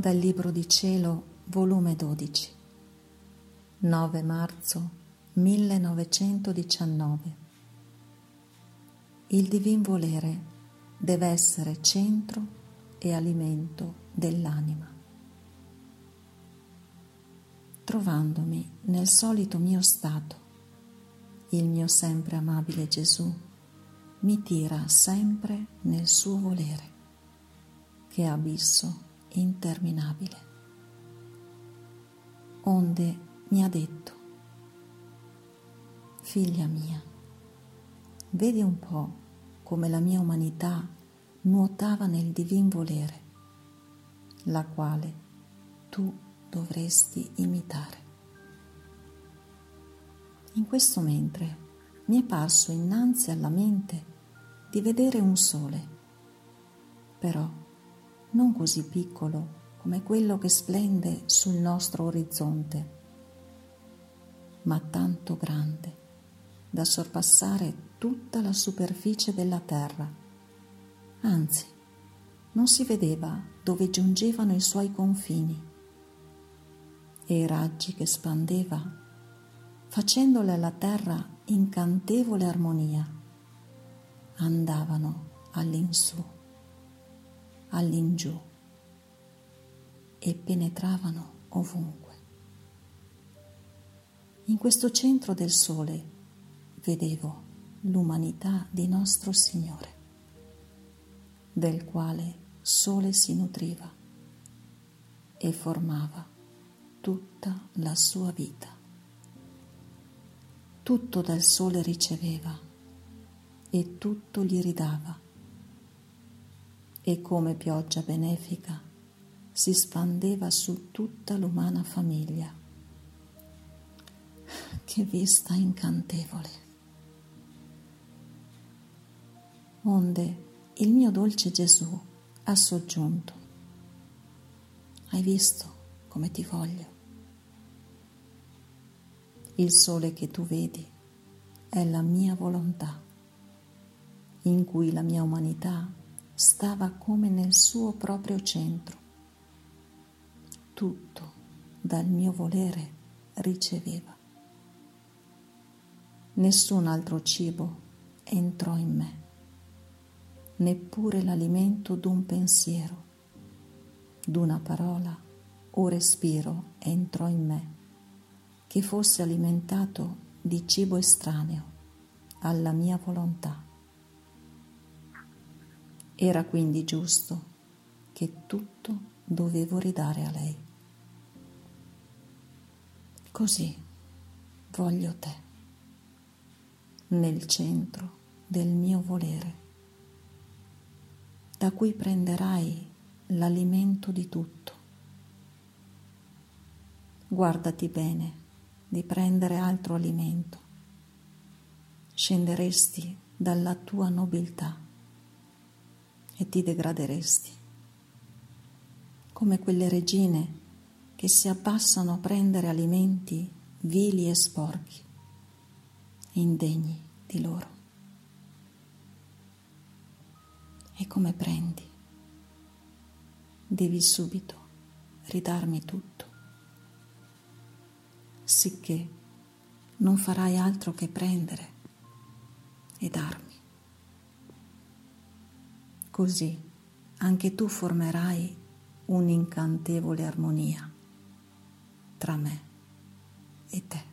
Dal Libro di Cielo, volume 12, 9 marzo 1919. Il divin volere deve essere centro e alimento dell'anima. Trovandomi nel solito mio stato, il mio sempre amabile Gesù mi tira sempre nel suo volere, che abisso interminabile. Onde mi ha detto, figlia mia, vedi un po' come la mia umanità nuotava nel divin volere, la quale tu dovresti imitare. In questo mentre mi è parso innanzi alla mente di vedere un sole, però non così piccolo come quello che splende sul nostro orizzonte, ma tanto grande da sorpassare tutta la superficie della terra. Anzi, non si vedeva dove giungevano i suoi confini e i raggi che spandeva, facendole alla terra incantevole armonia, andavano all'insù all'ingiù e penetravano ovunque. In questo centro del sole vedevo l'umanità di nostro Signore, del quale sole si nutriva e formava tutta la sua vita. Tutto dal sole riceveva e tutto gli ridava e come pioggia benefica si spandeva su tutta l'umana famiglia. Che vista incantevole! Onde il mio dolce Gesù ha soggiunto. Hai visto come ti voglio? Il sole che tu vedi è la mia volontà, in cui la mia umanità stava come nel suo proprio centro. Tutto dal mio volere riceveva. Nessun altro cibo entrò in me, neppure l'alimento d'un pensiero, d'una parola o respiro entrò in me, che fosse alimentato di cibo estraneo alla mia volontà. Era quindi giusto che tutto dovevo ridare a lei. Così voglio te, nel centro del mio volere, da cui prenderai l'alimento di tutto. Guardati bene di prendere altro alimento, scenderesti dalla tua nobiltà e ti degraderesti, come quelle regine che si abbassano a prendere alimenti vili e sporchi, indegni di loro. E come prendi? Devi subito ridarmi tutto, sicché non farai altro che prendere e darmi. Così anche tu formerai un'incantevole armonia tra me e te.